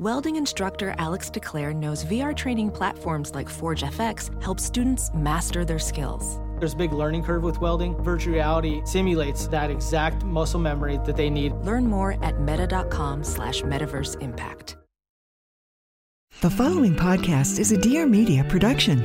Welding instructor Alex DeClaire knows VR training platforms like Forge FX help students master their skills. There's a big learning curve with welding. Virtual reality simulates that exact muscle memory that they need. Learn more at meta.com slash metaverse impact. The following podcast is a Dear Media production.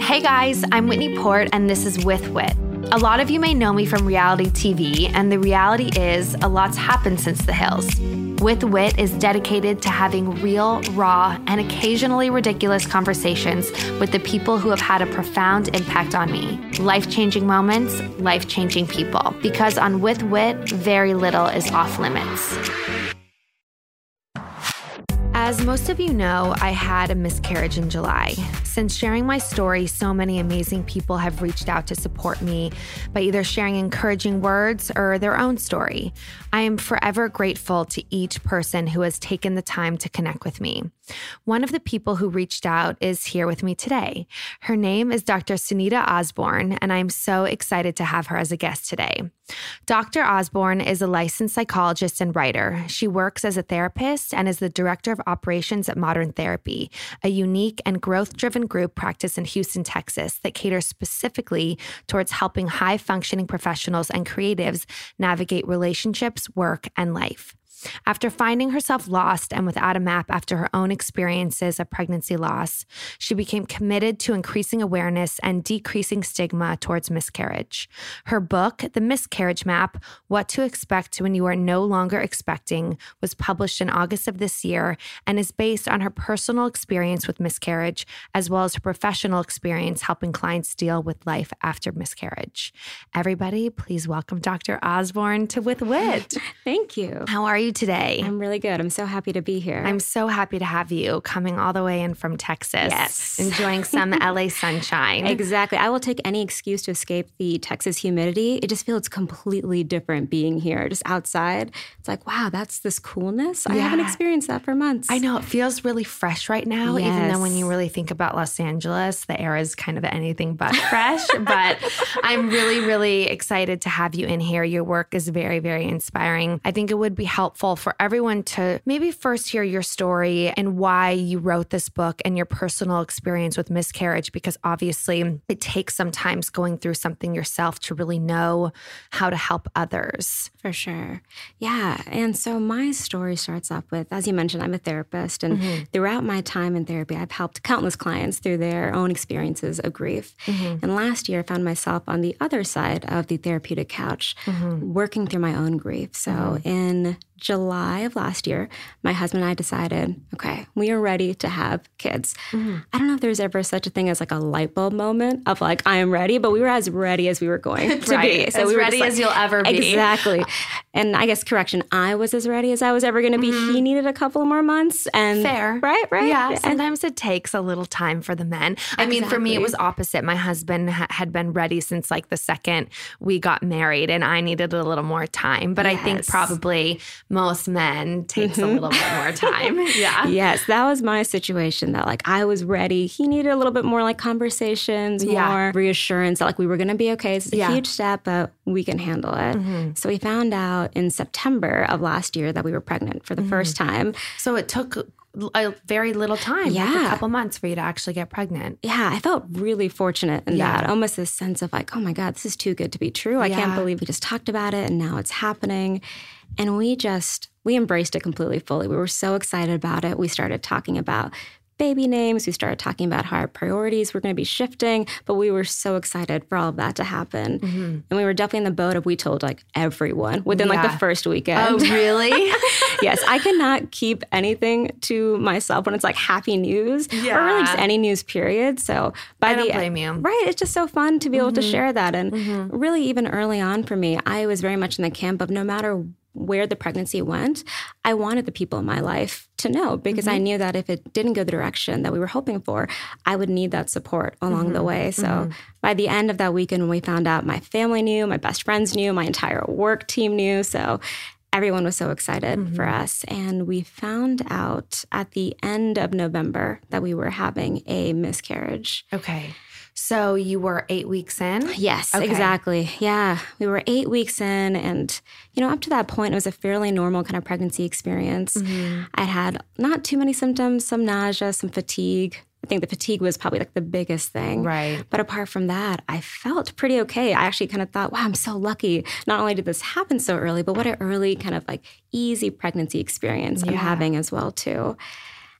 Hey guys, I'm Whitney Port, and this is With Whit. A lot of you may know me from reality TV, and the reality is a lot's happened since the hills. With Whit is dedicated to having real, raw, and occasionally ridiculous conversations with the people who have had a profound impact on me. Life changing moments, life changing people. Because on With Whit, very little is off limits. As most of you know, I had a miscarriage in July. Since sharing my story, so many amazing people have reached out to support me by either sharing encouraging words or their own story. I am forever grateful to each person who has taken the time to connect with me. One of the people who reached out is here with me today. Her name is Dr. Sunita Osborn, and I'm so excited to have her as a guest today. Dr. Osborn is a licensed psychologist and writer. She works as a therapist and is the director of operations at Modern Therapy, a unique and growth driven group practice in Houston, Texas that caters specifically towards helping high functioning professionals and creatives navigate relationships, work, and life. After finding herself lost and without a map after her own experiences of pregnancy loss, she became committed to increasing awareness and decreasing stigma towards miscarriage. Her book, The Miscarriage Map What to Expect When You Are No Longer Expecting, was published in August of this year and is based on her personal experience with miscarriage, as well as her professional experience helping clients deal with life after miscarriage. Everybody, please welcome Dr. Osborn to With Whit. Thank you. How are you today? I'm really good. I'm so happy to be here. I'm so happy to have you coming all the way in from Texas. Yes. Enjoying some LA sunshine. Exactly. I will take any excuse to escape the Texas humidity. It just feels completely different being here, just outside. It's like, wow, that's this coolness. I haven't experienced that for months. I know it feels really fresh right now, yes. even though when you really think about Los Angeles, the air is kind of anything but fresh. but I'm really, really excited to have you in here. Your work is very, very inspiring. I think it would be helpful for everyone to maybe first hear your story and why you wrote this book and your personal experience with miscarriage, because obviously it takes sometimes going through something yourself to really know how to help others. For sure. Yeah. And so my story starts off with, as you mentioned, I'm a therapist. And Mm-hmm. throughout my time in therapy, I've helped countless clients through their own experiences of grief. Mm-hmm. And last year, I found myself on the other side of the therapeutic couch, Mm-hmm. working through my own grief. So in July of last year, my husband and I decided, okay, we are ready to have kids. Mm-hmm. I don't know if there's ever such a thing as like a light bulb moment of like, I am ready, but we were as ready as we were going to Right. be. As we were ready like- as you'll ever be. Exactly. And I guess correction, I was as ready as I was ever going to be. He needed a couple more months, and Mm-hmm. Fair. right, right, Yeah. And- Sometimes it takes a little time for the men. I mean, for me, it was opposite. My husband ha- had been ready since like the second we got married, and I needed a little more time. But I think probably most men takes a little bit more mm-hmm. time. Yeah. Yes, that was my situation. That like I was ready. He needed a little bit more like conversations, Yeah. more reassurance that like we were going to be okay. It's a Yeah. huge step, but we can handle it. Mm-hmm. So we found out in September of last year that we were pregnant for the first mm-hmm. time. So it took a very little time, like a Yeah. couple months for you to actually get pregnant. Yeah, I felt really fortunate in Yeah. that. Almost this sense of like, oh my God, this is too good to be true. I can't believe we just talked about it and now it's happening. And we just, we embraced it completely fully. We were so excited about it. We started talking about baby names. We started talking about how our priorities were going to be shifting, but we were so excited for all of that to happen. And we were definitely in the boat of we told like everyone within like Mm-hmm. The first weekend. Oh, really? yes, I cannot keep anything to myself when it's like happy news or really just any news period. So by I don't the blame you. right, it's just so fun to be able to share that. And really, even early on for me, I was very much in the camp of no matter where the pregnancy went, I wanted the people in my life to know because mm-hmm. I knew that if it didn't go the direction that we were hoping for, I would need that support along mm-hmm. the way. So mm-hmm. by the end of that weekend, when we found out, my family knew, my best friends knew, my entire work team knew. So everyone was so excited mm-hmm. for us. And we found out at the end of November that we were having a miscarriage. Okay. So you were eight weeks in? Yes, okay. exactly. Yeah. We were eight weeks in. And, you know, up to that point, it was a fairly normal kind of pregnancy experience. Mm-hmm. I had not too many symptoms, some nausea, some fatigue, I think the fatigue was probably like the biggest thing. Right. But apart from that, I felt pretty okay. I actually kind of thought, wow, I'm so lucky. Not only did this happen so early, but what an early kind of like easy pregnancy experience yeah. I'm having as well too.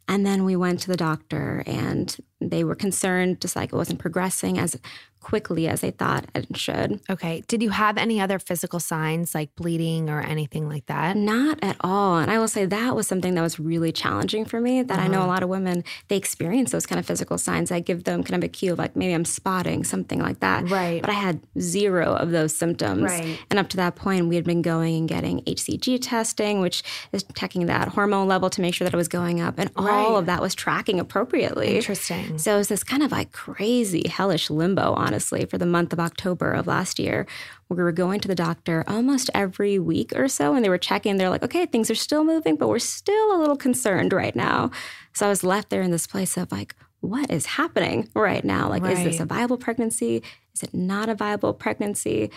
And then we went to the doctor and they were concerned just like it wasn't progressing as quickly as they thought it should. Okay. Did you have any other physical signs like bleeding or anything like that? Not at all. And I will say that was something that was really challenging for me. That uh-huh. I know a uh-huh. lot of women, they experience those kind of physical signs. I give them kind of a cue of like maybe I'm spotting, something like that. Right. But I had zero of those symptoms. Right. And up to that point, we had been going and getting HCG testing, which is checking that hormone level to make sure that it was going up. And right. all of that was tracking appropriately. Interesting. Mm-hmm. So it was this kind of like crazy, hellish limbo honestly, for the month of October of last year. We were going to the doctor almost every week or so, and they were checking. They're like, okay, things are still moving, but we're still a little concerned right now. So I was left there in this place of like, what is happening right now? Like, right. is this a viable pregnancy? Is it not a viable pregnancy?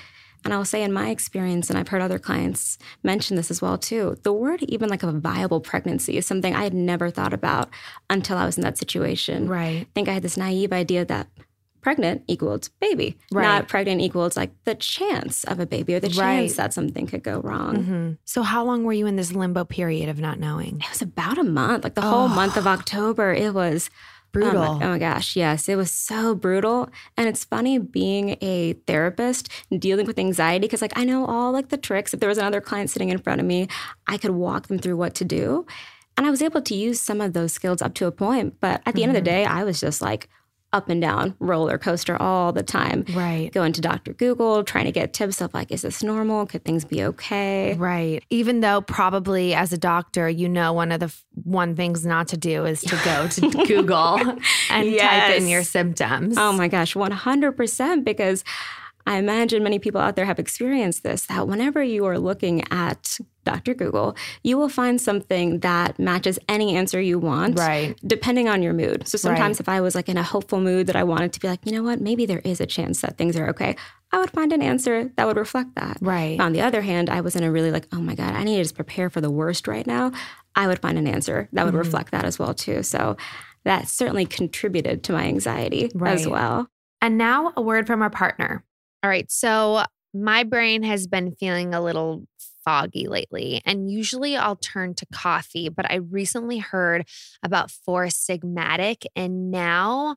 And I'll say, in my experience, and I've heard other clients mention this as well too, the word even like a viable pregnancy is something I had never thought about until I was in that situation. Right. I think I had this naive idea that pregnant equals baby, right. not pregnant equals like the chance of a baby or the chance right. that something could go wrong. Mm-hmm. So, how long were you in this limbo period of not knowing? It was about a month, like the oh. whole month of October. It was brutal. Oh my, oh my, gosh, yes, it was so brutal. And it's funny being a therapist dealing with anxiety because like I know all like the tricks. If there was another client sitting in front of me, I could walk them through what to do. And I was able to use some of those skills up to a point. But at the mm-hmm. end of the mm-hmm. day, I was just like up and down roller coaster all the time. Right. Going to Dr. Google, trying to get tips of like, is this normal? Could things be okay? Right. Even though probably as a doctor, you know, one of the f- one things not to do is to go to Google and yes. type in your symptoms. Oh my gosh, 100% because I imagine many people out there have experienced this that whenever you are looking at Dr. Google, you will find something that matches any answer you want, right? Depending on your mood. So sometimes right. if I was like in a hopeful mood that I wanted to be like, you know what, maybe there is a chance that things are okay, I would find an answer that would reflect that. Right. On the other hand, I was in a really like, oh my God, I need to just prepare for the worst right now. I would find an answer that would mm-hmm. reflect that as well too. So that certainly contributed to my anxiety right. as well. And now a word from our partner. All right. So my brain has been feeling a little foggy lately, and usually I'll turn to coffee, but I recently heard about Four Sigmatic, and now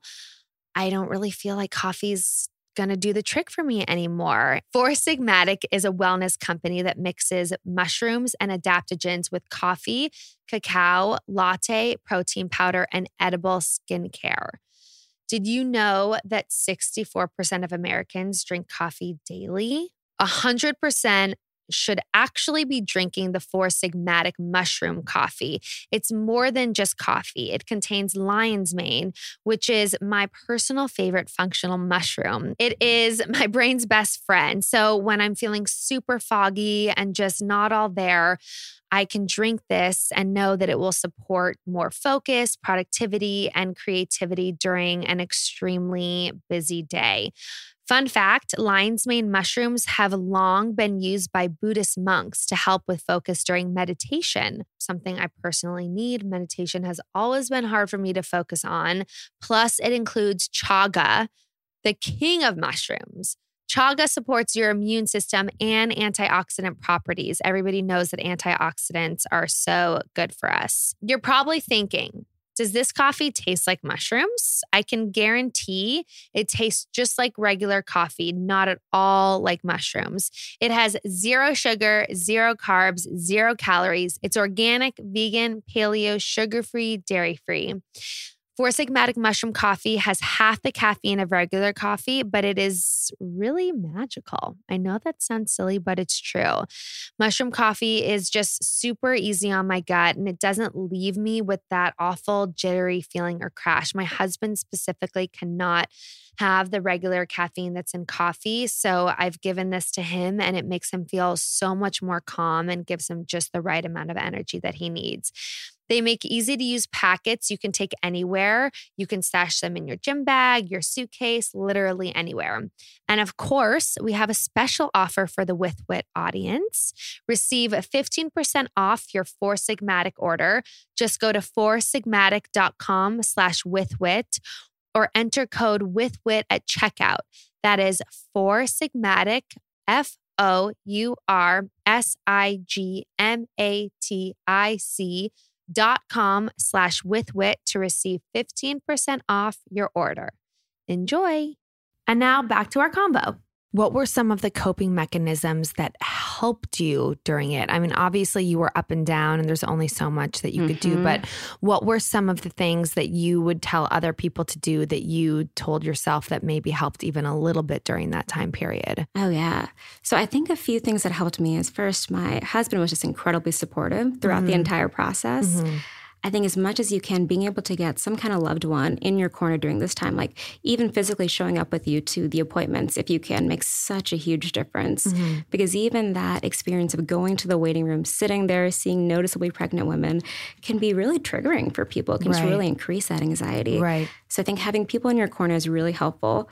I don't really feel like coffee's going to do the trick for me anymore. Four Sigmatic is a wellness company that mixes mushrooms and adaptogens with coffee, cacao, latte, protein powder, and edible skincare. Did you know that 64% of Americans drink coffee daily? 100% should actually be drinking the Four Sigmatic mushroom coffee. It's more than just coffee. It contains lion's mane, which is my personal favorite functional mushroom. It is my brain's best friend. So when I'm feeling super foggy and just not all there, I can drink this and know that it will support more focus, productivity, and creativity during an extremely busy day. Fun fact lion's mane mushrooms have long been used by Buddhist monks to help with focus during meditation, something I personally need. Meditation has always been hard for me to focus on. Plus, it includes chaga, the king of mushrooms. Chaga supports your immune system and antioxidant properties. Everybody knows that antioxidants are so good for us. You're probably thinking, does this coffee taste like mushrooms? I can guarantee it tastes just like regular coffee, not at all like mushrooms. It has zero sugar, zero carbs, zero calories. It's organic, vegan, paleo, sugar free, dairy free. Four Sigmatic mushroom coffee has half the caffeine of regular coffee, but it is really magical. I know that sounds silly, but it's true. Mushroom coffee is just super easy on my gut and it doesn't leave me with that awful jittery feeling or crash. My husband specifically cannot have the regular caffeine that's in coffee. So I've given this to him and it makes him feel so much more calm and gives him just the right amount of energy that he needs. They make easy to use packets you can take anywhere. You can stash them in your gym bag, your suitcase, literally anywhere. And of course, we have a special offer for the With Whit audience. Receive 15% off your Four Sigmatic order. Just go to foursigmatic.com slash withwhit or enter code withwhit at checkout. That is Four Sigmatic, F O U R S I G M A T I C dot com slash withwhit to receive 15% off your order. Enjoy. And now back to our combo. What were some of the coping mechanisms that helped you during it? I mean, obviously you were up and down and there's only so much that you could do, mm-hmm. but what were some of the things that you would tell other people to do that you told yourself that maybe helped even a little bit during that time period? Oh, yeah. So I think a few things that helped me is first, my husband was just incredibly supportive throughout the mm-hmm. entire process. Mm-hmm. I think as much as you can, being able to get some kind of loved one in your corner during this time, like even physically showing up with you to the appointments, if you can, makes such a huge difference. Mm-hmm. Because even that experience of going to the waiting room, sitting there, seeing noticeably pregnant women can be really triggering for people. It can just Right. really increase that anxiety. Right. So I think having people in your corner is really helpful.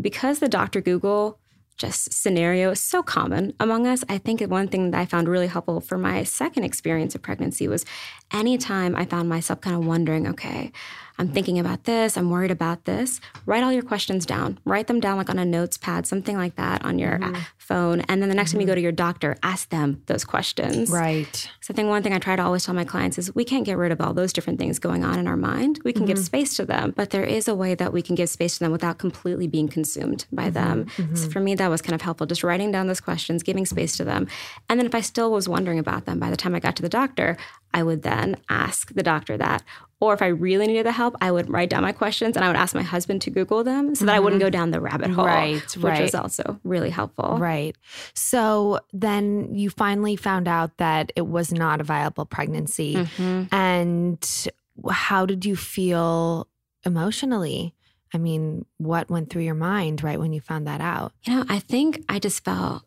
Because the Dr. Google just scenario is so common among us, I think one thing that I found really helpful for my second experience of pregnancy was anytime I found myself kind of wondering, okay, I'm thinking about this, I'm worried about this, write all your questions down. Write them down like on a notes pad, something like that on your uh, mm-hmm. phone. And then the next time you go mm-hmm. to your doctor, ask them those questions. Right. So I think one thing I try to always tell my clients is we can't get rid of all those different things going on in our mind. We can give mm-hmm. space to them, but there is a way that we can give space to them without completely being consumed by them. So for me, that was kind of helpful, just writing down those questions, giving space to them. And then if I still was wondering about them by the time I got to the doctor, I would then ask the doctor that. Or if I really needed the help, I would write down my questions and I would ask my husband to Google them so that I wouldn't go down the rabbit hole. Right, Which right. was also really helpful. Right. So then you finally found out that it was not a viable pregnancy. Mhm. And how did you feel emotionally? I mean, what went through your mind right when you found that out? You know, I think I just felt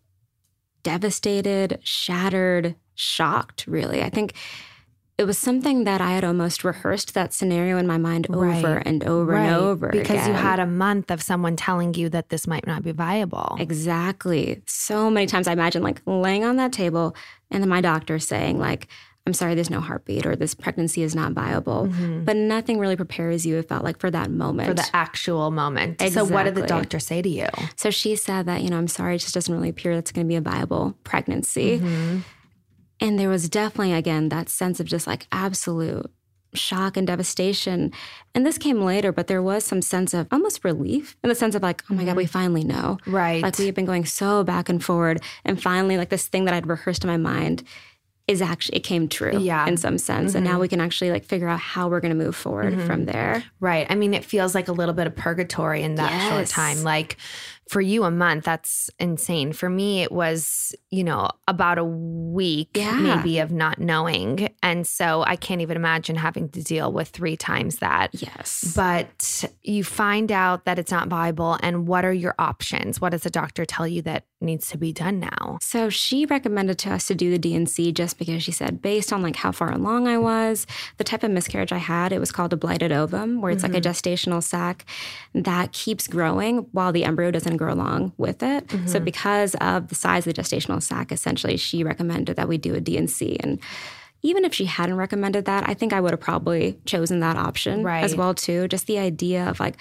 devastated, shattered, shocked, really. I think it was something that I had almost rehearsed that scenario in my mind over Right. and over and over because you had a month of someone telling you that this might not be viable. Exactly. So many times I imagine like laying on that table and then my doctor saying like, I'm sorry, there's no heartbeat or this pregnancy is not viable. But nothing really prepares you, it felt like, for that moment. Mm-hmm. For the actual moment. So, what did the doctor say to you? So she said that, you know, I'm sorry, it just doesn't really appear that's going to be a viable pregnancy. Mm-hmm. And there was definitely, again, that sense of just like absolute shock and devastation. And this came later, but there was some sense of almost relief in the sense of like, oh my God, we finally know. Mm-hmm. Right. Like we have been going so back and forward. And finally, like this thing that I'd rehearsed in my mind is actually, it came true Yeah. Mm-hmm. in some sense. And now we can actually like figure out how we're going to move forward from there. Right. I mean, it feels like a little bit of purgatory in that short time. Like for you, a month, that's insane. For me, it was, you know, about a week Yeah. maybe of not knowing. And so I can't even imagine having to deal with three times that. Yes. But you find out that it's not viable. And what are your options? What does the doctor tell you that needs to be done now? So she recommended to us to do the D&C just because she said, based on like how far along I was, the type of miscarriage I had, it was called a blighted ovum, where it's like a mm-hmm. gestational sac that keeps growing while the embryo doesn't grow along with it. So mm-hmm. because of the size of the gestational sac, essentially, she recommended that we do a D&C. And even if she hadn't recommended that, I think I would have probably chosen that option right. as well too. Just the idea of like,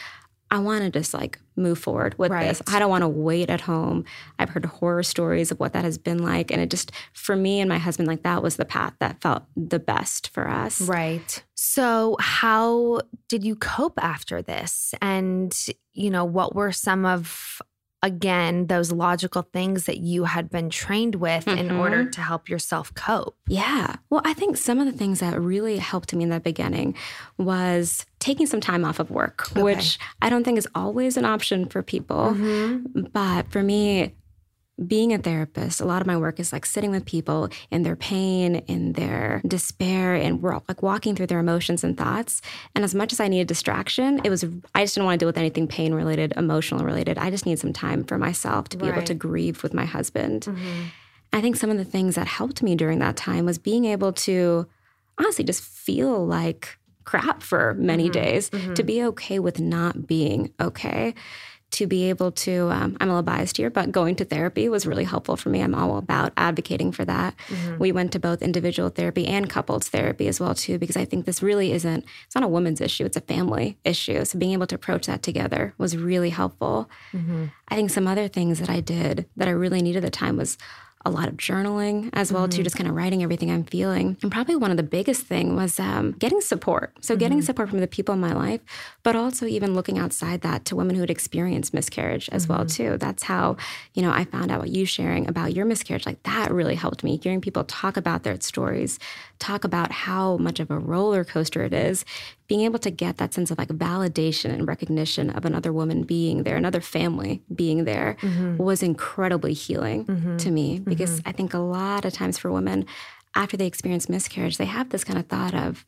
I want to just like move forward with this. I don't want to wait at home. I've heard horror stories of what that has been like. And it just, for me and my husband, like that was the path that felt the best for us. Right. So, how did you cope after this? And, you know, what were some of again those logical things that you had been trained with mm-hmm. in order to help yourself cope. Yeah. Well, I think some of the things that really helped me in the beginning was taking some time off of work, okay. which I don't think is always an option for people. Mm-hmm. But for me, being a therapist, a lot of my work is like sitting with people in their pain, in their despair, and we're like walking through their emotions and thoughts. And as much as I needed distraction, it was I just didn't want to deal with anything pain related, emotional related. I just need some time for myself to be right. able to grieve with my husband. Mm-hmm. I think some of the things that helped me during that time was being able to honestly just feel like crap for many mm-hmm. days, mm-hmm. to be okay with not being okay to be able to um, i'm a little biased here but going to therapy was really helpful for me i'm all about advocating for that mm-hmm. we went to both individual therapy and couples therapy as well too because i think this really isn't it's not a woman's issue it's a family issue so being able to approach that together was really helpful mm-hmm. i think some other things that i did that i really needed at the time was a lot of journaling as well mm-hmm. too just kind of writing everything i'm feeling and probably one of the biggest thing was um, getting support so mm-hmm. getting support from the people in my life but also even looking outside that to women who had experienced miscarriage as mm-hmm. well too that's how you know i found out what you sharing about your miscarriage like that really helped me hearing people talk about their stories talk about how much of a roller coaster it is being able to get that sense of like validation and recognition of another woman being there, another family being there mm-hmm. was incredibly healing mm-hmm. to me because mm-hmm. I think a lot of times for women, after they experience miscarriage, they have this kind of thought of,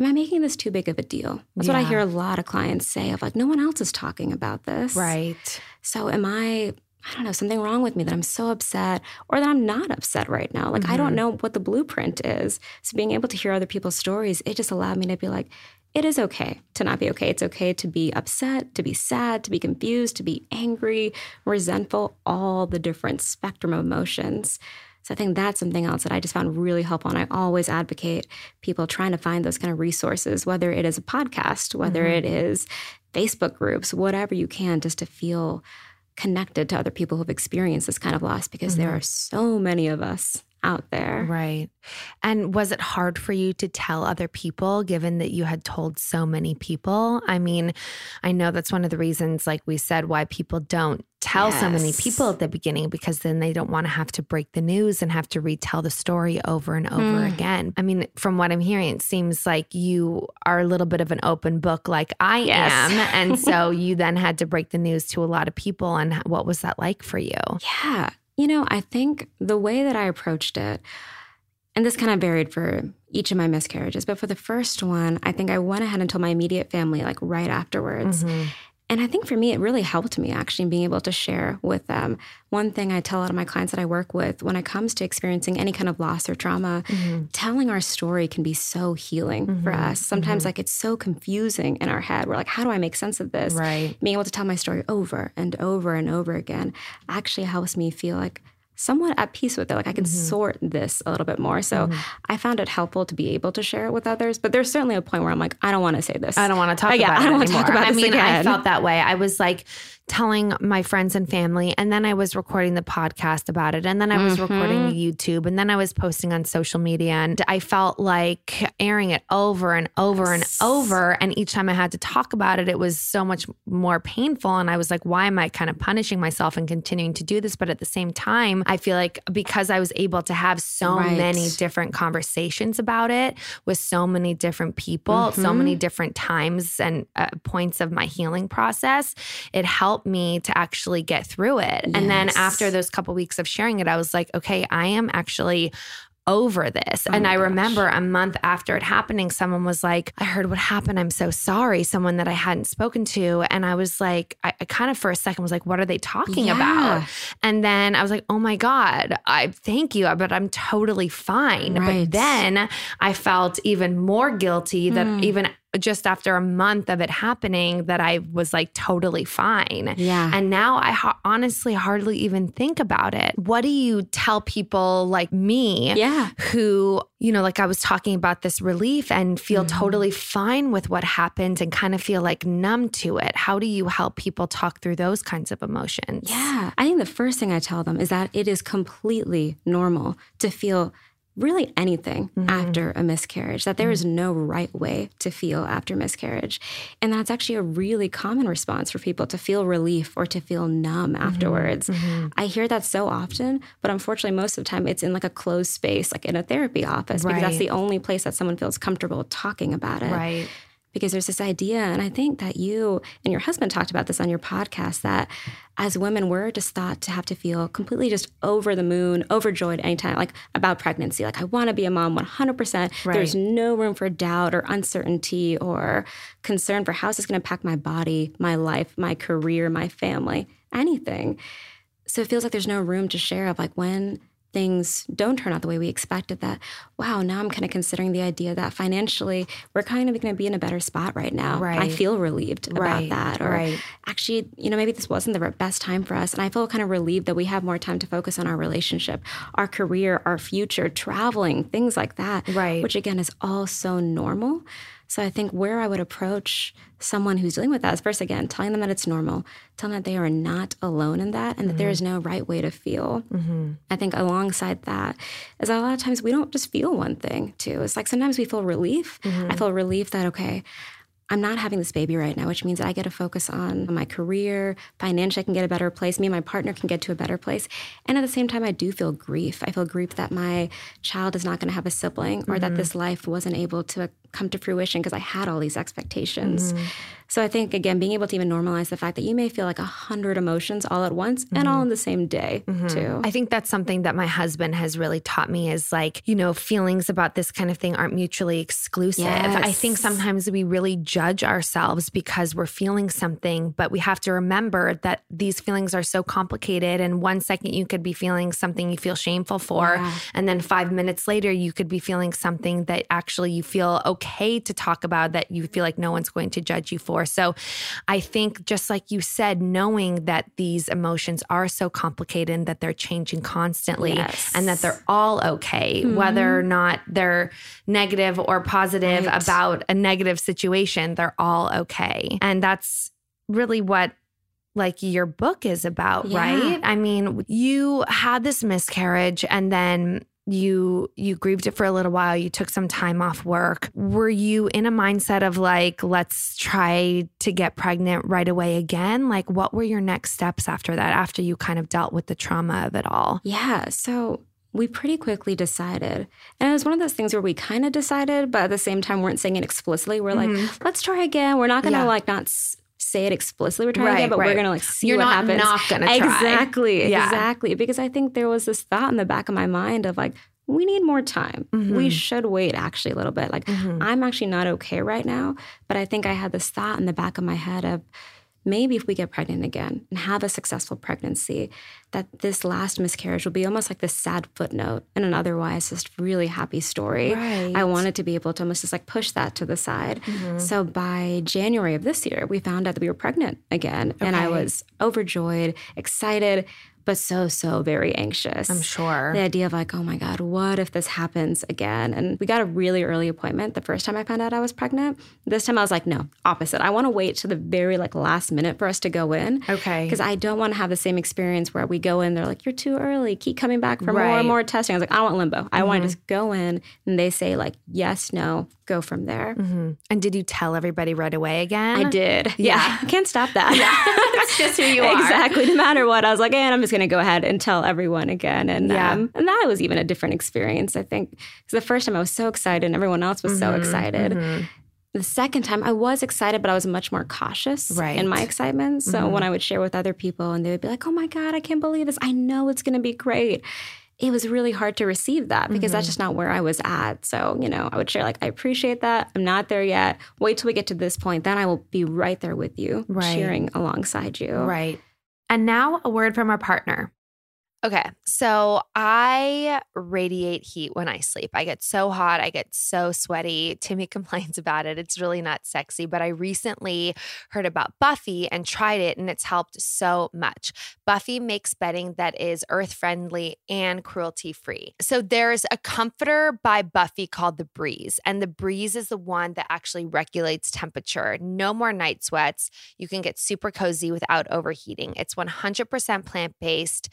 Am I making this too big of a deal? That's yeah. what I hear a lot of clients say of like, no one else is talking about this. Right. So am I I don't know, something wrong with me that I'm so upset or that I'm not upset right now. Like, mm-hmm. I don't mm-hmm. know what the blueprint is. So, being able to hear other people's stories, it just allowed me to be like, it is okay to not be okay. It's okay to be upset, to be sad, to be confused, to be angry, resentful, all the different spectrum of emotions. So I think that's something else that I just found really helpful. And I always advocate people trying to find those kind of resources, whether it is a podcast, whether mm-hmm. it is Facebook groups, whatever you can, just to feel connected to other people who've experienced this kind of loss because mm-hmm. there are so many of us out there. Right. And was it hard for you to tell other people given that you had told so many people? I mean, I know that's one of the reasons, like we said, why people don't tell yes. so many people at the beginning because then they don't want to have to break the news and have to retell the story over and over mm. again. I mean, from what I'm hearing, it seems like you are a little bit of an open book like I yes. am. And so you then had to break the news to a lot of people. And what was that like for you? Yeah. You know, I think the way that I approached it, and this kind of varied for each of my miscarriages, but for the first one, I think I went ahead and told my immediate family like right afterwards. Mm-hmm. And I think for me, it really helped me actually being able to share with them. One thing I tell a lot of my clients that I work with when it comes to experiencing any kind of loss or trauma, mm-hmm. telling our story can be so healing mm-hmm. for us. Sometimes, mm-hmm. like, it's so confusing in our head. We're like, how do I make sense of this? Right. Being able to tell my story over and over and over again actually helps me feel like somewhat at peace with it. Like I can mm-hmm. sort this a little bit more. So mm-hmm. I found it helpful to be able to share it with others. But there's certainly a point where I'm like, I don't want to say this. I don't want to talk uh, yeah, about I don't want to talk about I mean, again. I felt that way. I was like, telling my friends and family. And then I was recording the podcast about it. And then I was mm-hmm. recording YouTube. And then I was posting on social media. And I felt like airing it over and over and over. And each time I had to talk about it, it was so much more painful. And I was like, why am I kind of punishing myself and continuing to do this? But at the same time, I feel like because I was able to have so right. many different conversations about it with so many different people, mm-hmm. so many different times and uh, points of my healing process, it helped me to actually get through it. Yes. And then after those couple weeks of sharing it, I was like, okay, I am actually over this. Oh and I gosh. remember a month after it happening, someone was like, I heard what happened. I'm so sorry. Someone that I hadn't spoken to. And I was like, I, I kind of for a second was like, what are they talking yeah. about? And then I was like, oh my God, I thank you, but I'm totally fine. Right. But then I felt even more guilty that mm. even just after a month of it happening that I was like totally fine. Yeah. And now I ha- honestly hardly even think about it. What do you tell people like me yeah. who, you know, like I was talking about this relief and feel mm-hmm. totally fine with what happened and kind of feel like numb to it? How do you help people talk through those kinds of emotions? Yeah. I think the first thing I tell them is that it is completely normal to feel really anything mm-hmm. after a miscarriage, that there is mm-hmm. no right way to feel after miscarriage. And that's actually a really common response for people to feel relief or to feel numb mm-hmm. afterwards. Mm-hmm. I hear that so often, but unfortunately, most of the time it's in like a closed space, like in a therapy office, right. because that's the only place that someone feels comfortable talking about it. Right because there's this idea and i think that you and your husband talked about this on your podcast that as women we're just thought to have to feel completely just over the moon overjoyed anytime like about pregnancy. Like i want to be a mom 100% right. there's no room for doubt or uncertainty or concern for how is this going to impact my body my life my career my family anything. So it feels like there's no room to share of like when things don't turn out the way we expected that wow now i'm kind of considering the idea that financially we're kind of going to be in a better spot right now right. i feel relieved right. about that or right. actually you know maybe this wasn't the best time for us and i feel kind of relieved that we have more time to focus on our relationship our career our future traveling things like that right which again is all so normal so I think where I would approach someone who's dealing with that is first, again, telling them that it's normal, telling them that they are not alone in that and mm-hmm. that there is mm-hmm. no right way to feel. Mm-hmm. I think alongside that is that a lot of times we don't just feel one thing too. It's like sometimes we feel relief. Mm-hmm. I feel relief that, okay, I'm not having this baby right now, which means that I get to focus on my career. Financially, I can get a better place. Me and my partner can get to a better place. And at the same time, I do feel grief. I feel grief that my child is not going to have a sibling or mm-hmm. that this life wasn't able to come to fruition because I had all these expectations. Mm-hmm. So I think again, being able to even normalize the fact that you may feel like a hundred emotions all at once mm-hmm. and all in the same day mm-hmm. too. I think that's something that my husband has really taught me is like, you know, feelings about this kind of thing aren't mutually exclusive. Yes. I think sometimes we really judge ourselves because we're feeling something, but we have to remember that these feelings are so complicated. And one second you could be feeling something you feel shameful for. Yeah. And then five minutes later, you could be feeling something that actually you feel okay to talk about that you feel like no one's going to judge you for for. So I think, just like you said, knowing that these emotions are so complicated and that they're changing constantly yes. and that they're all okay, mm-hmm. whether or not they're negative or positive right. about a negative situation, they're all okay. And that's really what like your book is about, yeah. right? I mean, you had this miscarriage and then you you grieved it for a little while you took some time off work. Were you in a mindset of like let's try to get pregnant right away again? Like what were your next steps after that after you kind of dealt with the trauma of it all? Yeah so we pretty quickly decided and it was one of those things where we kind of decided but at the same time weren't saying it explicitly. We're mm-hmm. like let's try again. We're not gonna yeah. like not say it explicitly we're trying right, again, but right. we're gonna like see You're what not happens. not gonna try. Exactly. Yeah. Exactly. Because I think there was this thought in the back of my mind of like, we need more time. Mm-hmm. We should wait actually a little bit. Like mm-hmm. I'm actually not okay right now, but I think I had this thought in the back of my head of maybe if we get pregnant again and have a successful pregnancy, that this last miscarriage will be almost like this sad footnote in an otherwise just really happy story. Right. I wanted to be able to almost just like push that to the side. Mm-hmm. So by January of this year, we found out that we were pregnant again. Okay. And I was overjoyed, excited but so, so very anxious. I'm sure. The idea of like, oh my God, what if this happens again? And we got a really early appointment the first time I found out I was pregnant. This time I was like, no, opposite. I want to wait to the very like last minute for us to go in. Okay. Because I don't want to have the same experience where we go in, they're like, you're too early, keep coming back for right. more and more testing. I was like, I don't want limbo. I mm-hmm. want to just go in and they say like, yes, no, go from there. Mm-hmm. And did you tell everybody right away again? I did. Yeah. yeah. Can't stop that. Yeah. It's just who you are. Exactly. No matter what. I was like, and I'm just going to go ahead and tell everyone again. And, yeah. um, and that was even a different experience, I think. Because the first time I was so excited and everyone else was mm-hmm. so excited. Mm-hmm. The second time I was excited, but I was much more cautious right. in my excitement. So when mm-hmm. I would share with other people and they would be like, oh my God, I can't believe this. I know it's going to be great it was really hard to receive that because mm-hmm. that's just not where I was at. So, you know, I would share, like, I appreciate that. I'm not there yet. Wait till we get to this point. Then I will be right there with you, right. cheering alongside you. Right. And now a word from our partner. Okay, so I radiate heat when I sleep. I get so hot, I get so sweaty. Timmy complains about it. It's really not sexy, but I recently heard about Buffy and tried it, and it's helped so much. Buffy makes bedding that is earth friendly and cruelty free. So there's a comforter by Buffy called the Breeze, and the Breeze is the one that actually regulates temperature. No more night sweats. You can get super cozy without overheating. It's 100% plant based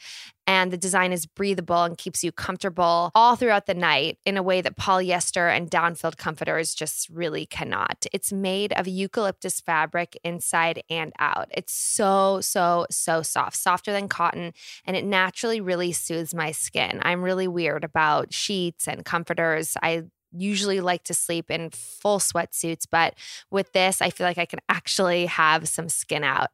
And the design is breathable and keeps you comfortable all throughout the night in a way that polyester and down-filled comforters just really cannot. It's made of eucalyptus fabric inside and out. It's so, so, so soft, softer than cotton, and it naturally really soothes my skin. I'm really weird about sheets and comforters. I usually like to sleep in full sweatsuits, but with this, I feel like I can actually have some skin out.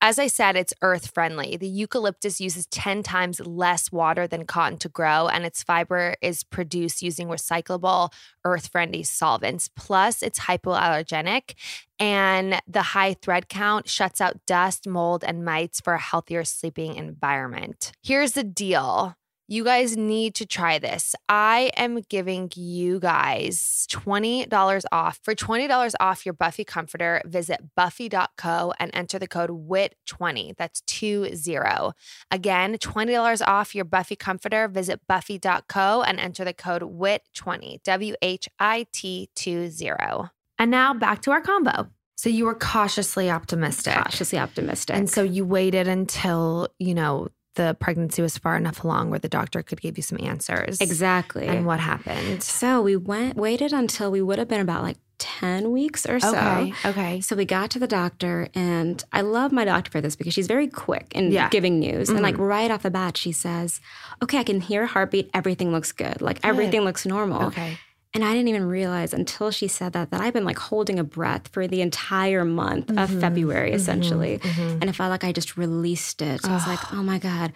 As I said, it's earth friendly. The eucalyptus uses 10 times less water than cotton to grow, and its fiber is produced using recyclable, earth friendly solvents. Plus, it's hypoallergenic. And the high thread count shuts out dust, mold, and mites for a healthier sleeping environment. Here's the deal you guys need to try this. I am giving you guys $20 off. For $20 off your Buffy comforter, visit buffy.co and enter the code WHIT20. That's 20. Again, $20 off your Buffy comforter, visit buffy.co and enter the code WHIT20. W H I T 20. And now back to our combo. So you were cautiously optimistic. Cautiously optimistic. And so you waited until, you know, the pregnancy was far enough along where the doctor could give you some answers. Exactly. And what happened? So we went waited until we would have been about like 10 weeks or so. Okay. Okay. So we got to the doctor and I love my doctor for this because she's very quick in Yeah. giving news. And Mhm. like right off the bat she says, "Okay, I can hear a heartbeat. Everything looks good. Like everything looks normal." Okay. And I didn't even realize until she said that that I've been like holding a breath for the entire month of Mm-hmm. February essentially. And I felt like I just released it. I was like, "Oh my god."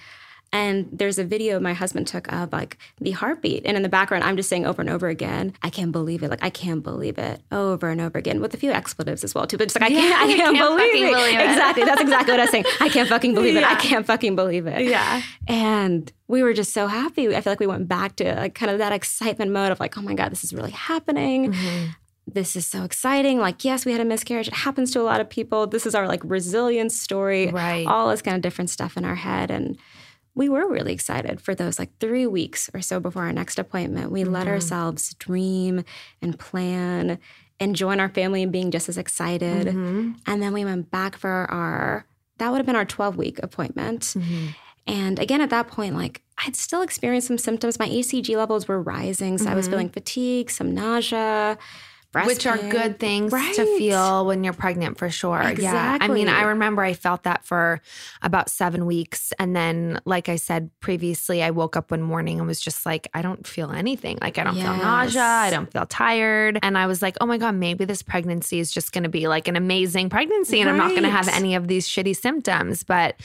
And there's a video my husband took of like the heartbeat. And in the background, I'm just saying over and over again, I can't believe it. Like, I can't believe it over and over again with a few expletives as well, too. But just like, I can't, I can't, can't believe, it. believe it. Exactly. That's exactly what I was saying. I can't fucking believe it. I can't fucking believe it. Yeah. And we were just so happy. I feel like we went back to like kind of that excitement mode of like, oh my God, this is really happening. Mm-hmm. This is so exciting. Like, yes, we had a miscarriage. It happens to a lot of people. This is our like resilience story. Right. All this kind of different stuff in our head. And we were really excited for those like three weeks or so before our next appointment. We let ourselves dream and plan and join our family in being just as excited. Mm-hmm. And then we went back for our, that would have been our 12 week appointment. Mm-hmm. And again, at that point, like I'd still experienced some symptoms. My HCG levels were rising. So I was feeling fatigue, some nausea, Mm-hmm. Which are good things to feel when you're pregnant for sure. Yeah. I mean, I remember I felt that for about seven weeks. And then, like I said previously, I woke up one morning and was just like, I don't feel anything. Like, I don't feel nausea. I don't feel tired. And I was like, oh my God, maybe this pregnancy is just going to be like an amazing pregnancy and I'm not going to have any of these shitty symptoms. But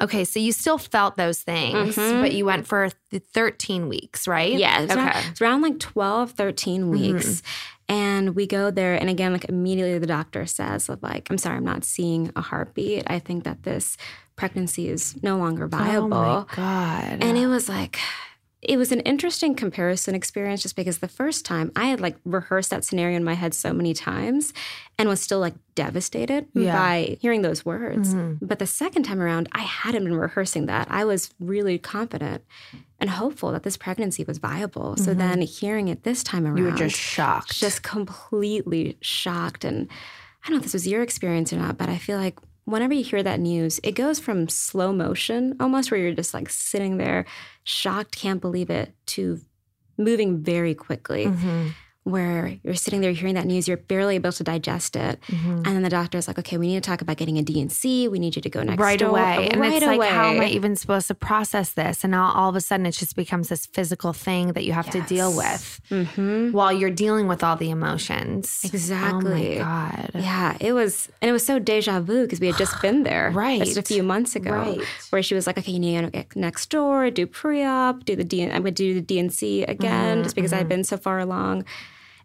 okay, so you still felt those things, Mhm. but you went for 13 weeks, right? Yeah, it's, Okay. around, it's around like 12, 13 weeks. And we go there, and again, like immediately the doctor says, like, I'm sorry, I'm not seeing a heartbeat. I think that this pregnancy is no longer viable. Oh my God. And it was like, it was an interesting comparison experience just because the first time I had like rehearsed that scenario in my head so many times and was still like devastated Yeah. by hearing those words. Mhm. But the second time around, I hadn't been rehearsing that. I was really confident and hopeful that this pregnancy was viable. So then hearing it this time around, you were just shocked. just completely shocked. And I don't know if this was your experience or not, but I feel like whenever you hear that news, it goes from slow motion almost where you're just like sitting there, shocked, can't believe it, to moving very quickly. Mhm. Where you're sitting there hearing that news, you're barely able to digest it. Mhm. And then the doctor's like, okay, we need to talk about getting a D&C. We need you to go next right door. away. And right it's like, how am I even supposed to process this? And now all of a sudden it just becomes this physical thing that you have to deal with Mhm. while you're dealing with all the emotions. Exactly. Oh my God. Yeah, it was, and it was so deja vu because we had just been there, Right. just a few months ago, Right. where she was like, "Okay, you need to get next door, do pre-op, do the D, I'm going to do the D&C again, Mm-hmm, just because I'd been so far along."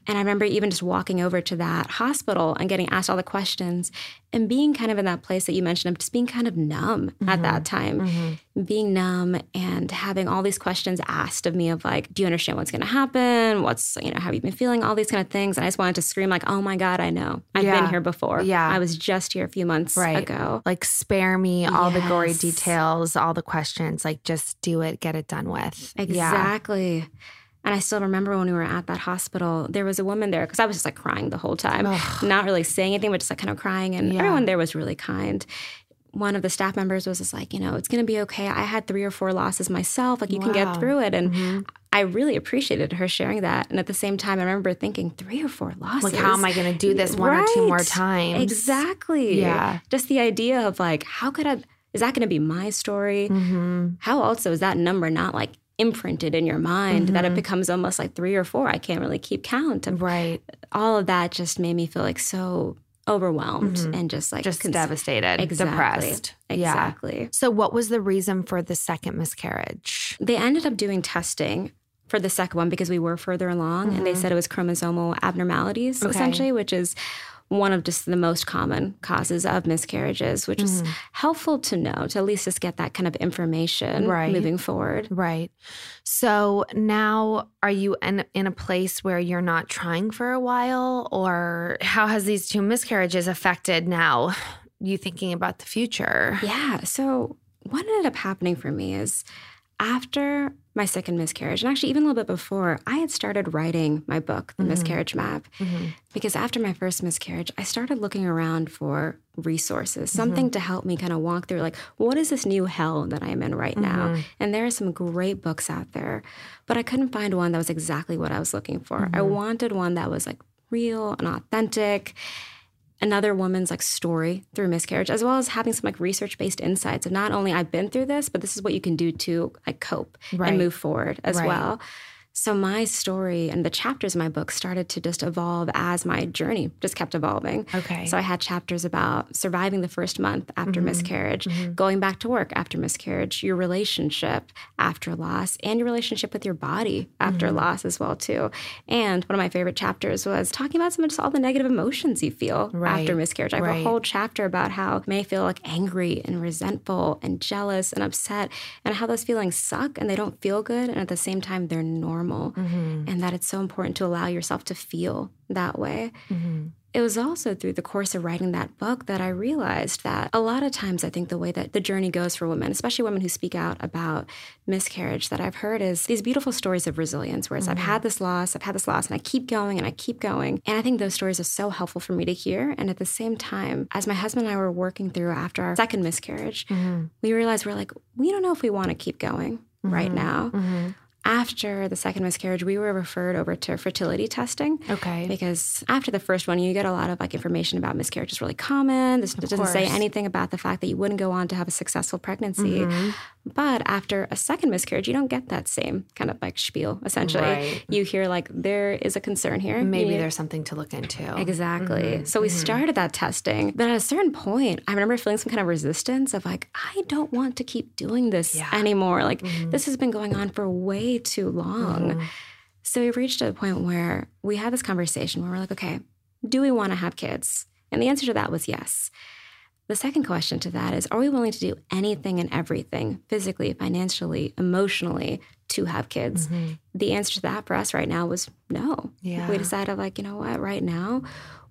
And I remember even just walking over to that hospital and getting asked all the questions and being kind of in that place that you mentioned of just being kind of numb at that Mm-hmm. time, being numb and having all these questions asked of me of like, do you understand what's going to happen? What's, you know, how have you been feeling? All these kind of things. And I just wanted to scream like, oh my God, I know. I've Yeah. been here before. Yeah. I was just here a few months Right. ago. Like spare me all the gory details, all the questions. Like just do it, get it done with. Exactly. Yeah. And I still remember when we were at that hospital, there was a woman there because I was just like crying the whole time, not really saying anything, but just like kind of crying. And Yeah. everyone there was really kind. one of the staff members was just like, you know, it's going to be okay. I had three or four losses myself. Like, you can get through it. And Mm-hmm. I really appreciated her sharing that. And at the same time, I remember thinking, three or four losses. Like, how am I going to do this one or two more Right. times? Exactly. Yeah. Just the idea of like, how could I, is that going to be my story? Mm-hmm. How also is that number not like imprinted in your mind that Mm-hmm. it becomes almost like three or four? I can't really keep count. And Right. all of that just made me feel like so overwhelmed and just like Mm-hmm. Just cons- devastated, Exactly. depressed. Yeah. Exactly. So, what was the reason for the second miscarriage? They ended up doing testing for the second one because we were further along and they said it was chromosomal abnormalities Mm-hmm. Okay. essentially, which is one of just the most common causes of miscarriages, which is mm-hmm. helpful to know to at least just get that kind of information Right. moving forward. Right. So now are you in, in a place where you're not trying for a while? Or how has these two miscarriages affected now you thinking about the future? Yeah. So what ended up happening for me is after my second miscarriage, and actually even a little bit before, I had started writing my book, The mm-hmm. Miscarriage Map, mm-hmm. because after my first miscarriage, I started looking around for resources, mm-hmm. something to help me kind of walk through like, what is this new hell that I'm in right now? And there are some great books out there, but I couldn't find one that was exactly what I was looking for. I wanted one that was like real and authentic another woman's like story through miscarriage as well as having some like research based insights of not only i've been through this but this is what you can do to like cope Right. and move forward as Right. well so my story and the chapters in my book started to just evolve as my journey just kept evolving Okay. so i had chapters about surviving the first month after mm-hmm. miscarriage mm-hmm. going back to work after miscarriage your relationship after loss and your relationship with your body after mm-hmm. loss as well too and one of my favorite chapters was talking about some of just all the negative emotions you feel Right. after miscarriage i have Right. a whole chapter about how you may feel like angry and resentful and jealous and upset and how those feelings suck and they don't feel good and at the same time they're normal Mm-hmm. and that it's so important to allow yourself to feel that way. Mm-hmm. It was also through the course of writing that book that I realized that a lot of times I think the way that the journey goes for women, especially women who speak out about miscarriage, that I've heard is these beautiful stories of resilience, whereas I've had mm-hmm. this loss, I've had this loss, and I keep going and I keep going. And I think those stories are so helpful for me to hear. And at the same time, as my husband and I were working through after our second miscarriage, we realized we're like, we don't know if we want to keep going right now. After the second miscarriage, we were referred over to fertility testing. Okay. Because after the first one, you get a lot of like information about miscarriage is really common. This doesn't say anything about the fact that you wouldn't go on to have a successful pregnancy. Mm-hmm. But after a second miscarriage, you don't get that same kind of like spiel. Essentially, Right. you hear like there is a concern here. Maybe You- there's something to look into. Exactly. Mm-hmm. So we mm-hmm. started that testing. But at a certain point, I remember feeling some kind of resistance of like, I don't want to keep doing this anymore. Like, mm-hmm. this has been going on for way too long. So we reached a point where we had this conversation where we're like, okay, do we want to have kids? And the answer to that was yes. The second question to that is Are we willing to do anything and everything physically, financially, emotionally to have kids? Mm-hmm. The answer to that for us right now was no. Yeah. We decided, like, you know what, right now,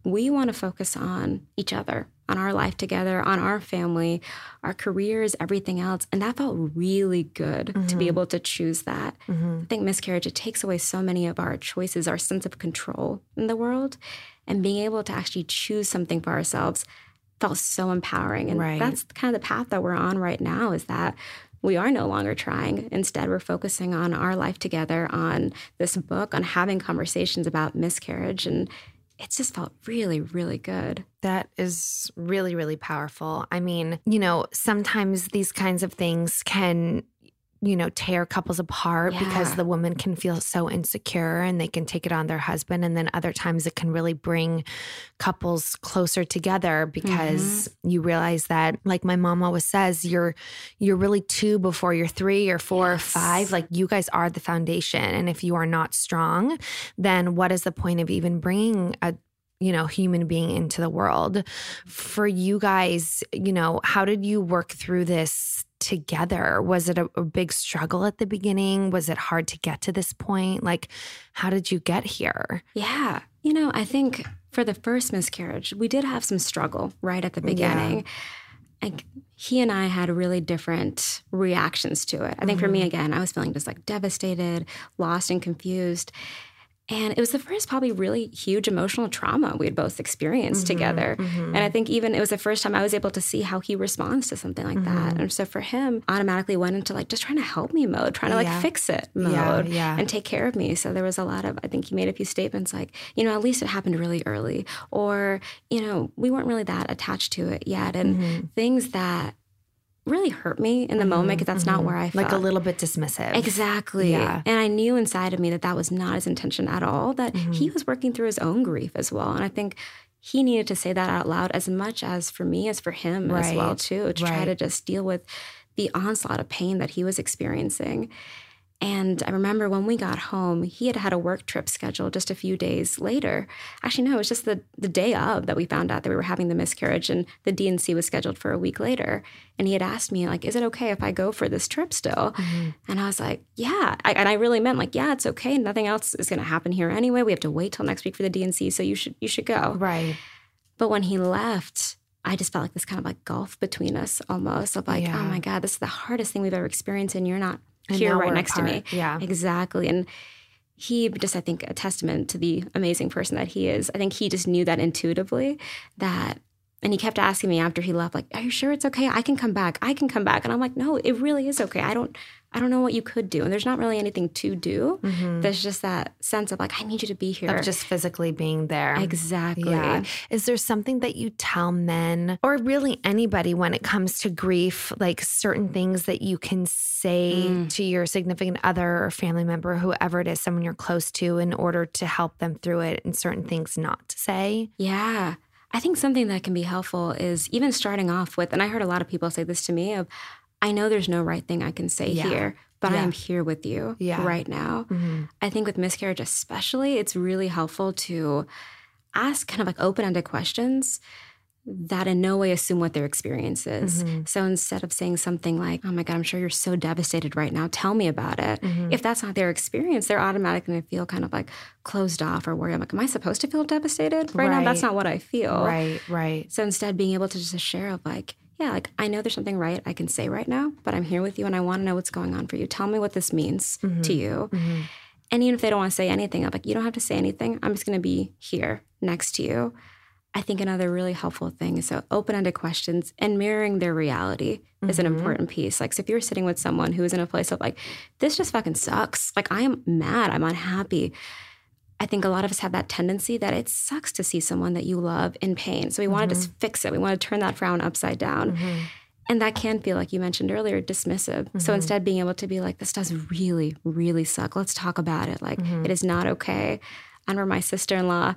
we want to focus on each other, on our life together, on our family, our careers, everything else. And that felt really good to be mm-hmm. able to choose that. Mm-hmm. I think miscarriage, it takes away so many of our choices, our sense of control in the world. And being able to actually choose something for ourselves felt so empowering. And Right. that's kind of the path that we're on right now is that we are no longer trying. Instead, we're focusing on our life together, on this book, on having conversations about miscarriage. And it's just felt really, really good. That is really, really powerful. I mean, you know, sometimes these kinds of things can, you know, tear couples apart because the woman can feel so insecure and they can take it on their husband. And then other times it can really bring couples closer together because mm-hmm. you realize that, like my mom always says, you're you're really two before you're three or four or five. Like you guys are the foundation. And if you are not strong, then what is the point of even bringing a you know, human being into the world. For you guys, you know, how did you work through this together? Was it a, a big struggle at the beginning? Was it hard to get to this point? Like, how did you get here? Yeah. You know, I think for the first miscarriage, we did have some struggle right at the beginning. Like he and I had really different reactions to it. I think for me, mm-hmm. again, I was feeling just like devastated, lost, and confused. And it was the first, probably really huge emotional trauma we had both experienced mm-hmm, together. Mm-hmm. And I think even it was the first time I was able to see how he responds to something like mm-hmm. that. And so for him, automatically went into like just trying to help me mode, trying to like yeah. fix it mode yeah, yeah. and take care of me. So there was a lot of, I think he made a few statements like, you know, at least it happened really early, or, you know, we weren't really that attached to it yet. And mm-hmm. things that really hurt me in the mm-hmm, moment because that's mm-hmm. not where I felt. Like a little bit dismissive. Exactly. Yeah. And I knew inside of me that that was not his intention at all, that mm-hmm. he was working through his own grief as well. And I think he needed to say that out loud as much as for me as for him right. as well too to right. try to just deal with the onslaught of pain that he was experiencing and I remember when we got home, he had had a work trip scheduled just a few days later. Actually, no, it was just the, the day of that we found out that we were having the miscarriage, and the D&C was scheduled for a week later. And he had asked me, like, is it okay if I go for this trip still? Mm-hmm. And I was like, yeah. I, and I really meant, like, yeah, it's okay. Nothing else is going to happen here anyway. We have to wait till next week for the D&C, so you should you should go. Right. But when he left, I just felt like this kind of like gulf between us almost of like, oh yeah. oh my God, this is the hardest thing we've ever experienced, and you're not and here right next apart. to me. Yeah. Exactly. And he just, I think, a testament to the amazing person that he is. I think he just knew that intuitively that and he kept asking me after he left, like, "Are you sure it's okay? I can come back. I can come back." And I'm like, "No, it really is okay. I don't, I don't know what you could do, and there's not really anything to do. Mm-hmm. There's just that sense of like, I need you to be here, of just physically being there. Exactly. Yeah. Is there something that you tell men or really anybody when it comes to grief, like certain things that you can say mm. to your significant other or family member, whoever it is, someone you're close to, in order to help them through it, and certain things not to say? Yeah. I think something that can be helpful is even starting off with, and I heard a lot of people say this to me of, I know there's no right thing I can say yeah. here, but yeah. I am here with you yeah. right now. Mm-hmm. I think with miscarriage, especially, it's really helpful to ask kind of like open ended questions that in no way assume what their experience is. Mm-hmm. So instead of saying something like, oh my God, I'm sure you're so devastated right now, tell me about it. Mm-hmm. If that's not their experience, they're automatically going to feel kind of like closed off or worried. I'm like, am I supposed to feel devastated right, right. now? That's not what I feel. Right, right. So instead, being able to just share of like, yeah, like I know there's something right I can say right now, but I'm here with you and I want to know what's going on for you. Tell me what this means mm-hmm. to you. Mm-hmm. And even if they don't want to say anything, I'm like, you don't have to say anything. I'm just going to be here next to you. I think another really helpful thing is so open ended questions and mirroring their reality mm-hmm. is an mm-hmm. important piece. Like, so if you're sitting with someone who is in a place of like, this just fucking sucks, like, I am mad, I'm unhappy. I think a lot of us have that tendency that it sucks to see someone that you love in pain. So we mm-hmm. want to just fix it. We want to turn that frown upside down. Mm-hmm. And that can feel, like you mentioned earlier, dismissive. So mm-hmm. instead, being able to be like, this does really, really suck. Let's talk about it. Like, mm-hmm. it is not okay. I remember my sister in law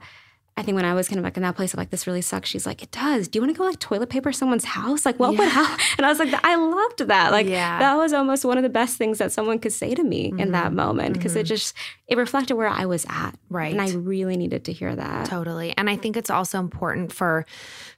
I think when I was kind of like in that place of like this really sucks, she's like, it does. Do you want to go like toilet paper someone's house? Like, what yeah. would happen? And I was like, I loved that. Like, yeah. that was almost one of the best things that someone could say to me mm-hmm. in that mm-hmm. moment because mm-hmm. it just it reflected where I was at. Right. And I really needed to hear that. Totally. And I think it's also important for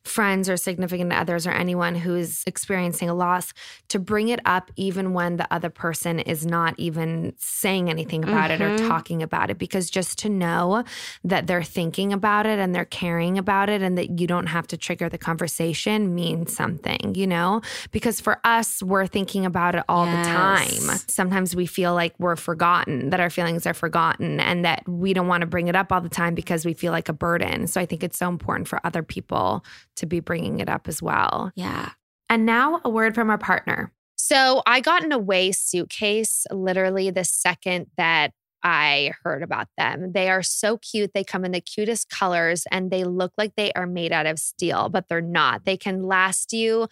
friends or significant others or anyone who's experiencing a loss to bring it up even when the other person is not even saying anything about mm-hmm. it or mm-hmm. talking about it because just to know that they're thinking about it and they're caring about it and that you don't have to trigger the conversation means something, you know? Because for us, we're thinking about it all yes. the time. Sometimes we feel like we're forgotten, that our feelings are forgotten and that we don't want to bring it up all the time because we feel like a burden. So I think it's so important for other people to be bringing it up as well. Yeah. And now a word from our partner. So I got an away suitcase literally the second that I heard about them. They are so cute. They come in the cutest colors and they look like they are made out of steel, but they're not. They can last you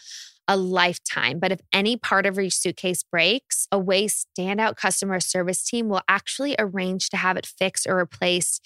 a lifetime. But if any part of your suitcase breaks, Away standout customer service team will actually arrange to have it fixed or replaced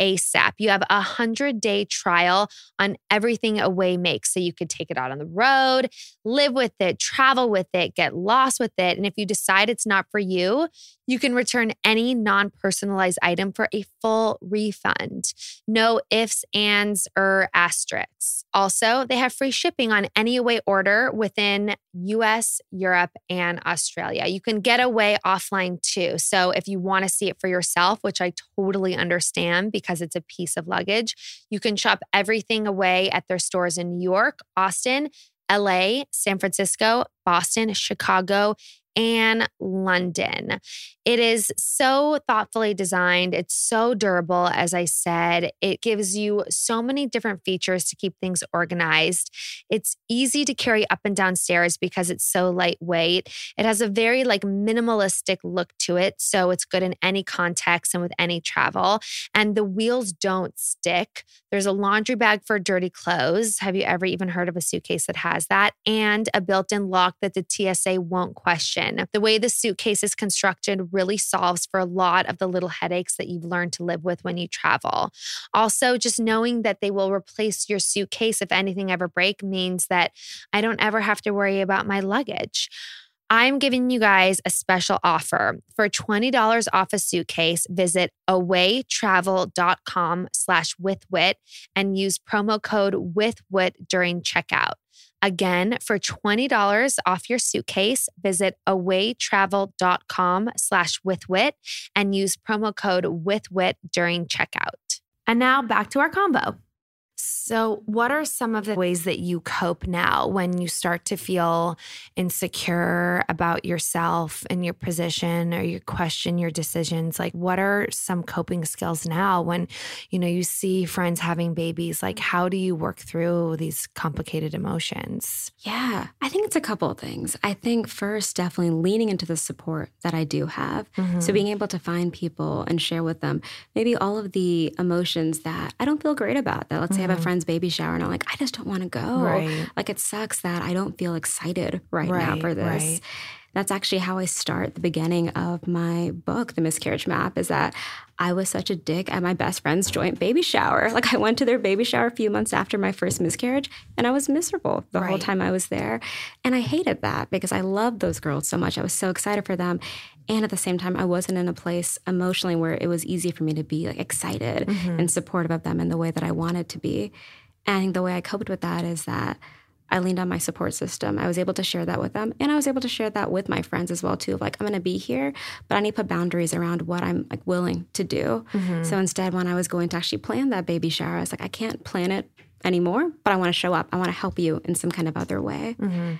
ASAP. You have a 100 day trial on everything Away makes. So you could take it out on the road, live with it, travel with it, get lost with it. And if you decide it's not for you, you can return any non personalized item for a full refund. No ifs, ands, or asterisks. Also, they have free shipping on any away order within US, Europe, and Australia. You can get away offline too. So if you want to see it for yourself, which I totally understand because it's a piece of luggage, you can shop everything away at their stores in New York, Austin, LA, San Francisco, Boston, Chicago, Anne London. It is so thoughtfully designed. It's so durable, as I said. It gives you so many different features to keep things organized. It's easy to carry up and down stairs because it's so lightweight. It has a very like minimalistic look to it. So it's good in any context and with any travel. And the wheels don't stick. There's a laundry bag for dirty clothes. Have you ever even heard of a suitcase that has that? And a built in lock that the TSA won't question. The way the suitcase is constructed really solves for a lot of the little headaches that you've learned to live with when you travel. Also, just knowing that they will replace your suitcase if anything ever breaks means that I don't ever have to worry about my luggage. I'm giving you guys a special offer. For $20 off a suitcase, visit awaytravel.com slash withwhit and use promo code withwhit during checkout. Again, for $20 off your suitcase, visit awaytravel.com slash withwhit and use promo code withwhit during checkout. And now back to our combo. So, what are some of the ways that you cope now when you start to feel insecure about yourself and your position or you question your decisions? Like, what are some coping skills now when, you know, you see friends having babies? Like, how do you work through these complicated emotions? Yeah, I think it's a couple of things. I think first, definitely leaning into the support that I do have. Mm-hmm. So, being able to find people and share with them maybe all of the emotions that I don't feel great about that, let's mm-hmm. say, have a mm-hmm. friend's baby shower and I'm like, I just don't want to go. Right. Like it sucks that I don't feel excited right, right now for this. Right. That's actually how I start the beginning of my book, The Miscarriage Map, is that I was such a dick at my best friend's joint baby shower. Like I went to their baby shower a few months after my first miscarriage and I was miserable the whole time I was there. And I hated that because I loved those girls so much. I was so excited for them. And at the same time, I wasn't in a place emotionally where it was easy for me to be like excited mm-hmm. and supportive of them in the way that I wanted to be. And I think the way I coped with that is that I leaned on my support system. I was able to share that with them. And I was able to share that with my friends as well, too. Of like, I'm gonna be here, but I need to put boundaries around what I'm like willing to do. Mm-hmm. So instead, when I was going to actually plan that baby shower, I was like, I can't plan it anymore, but I wanna show up. I wanna help you in some kind of other way. Mm-hmm.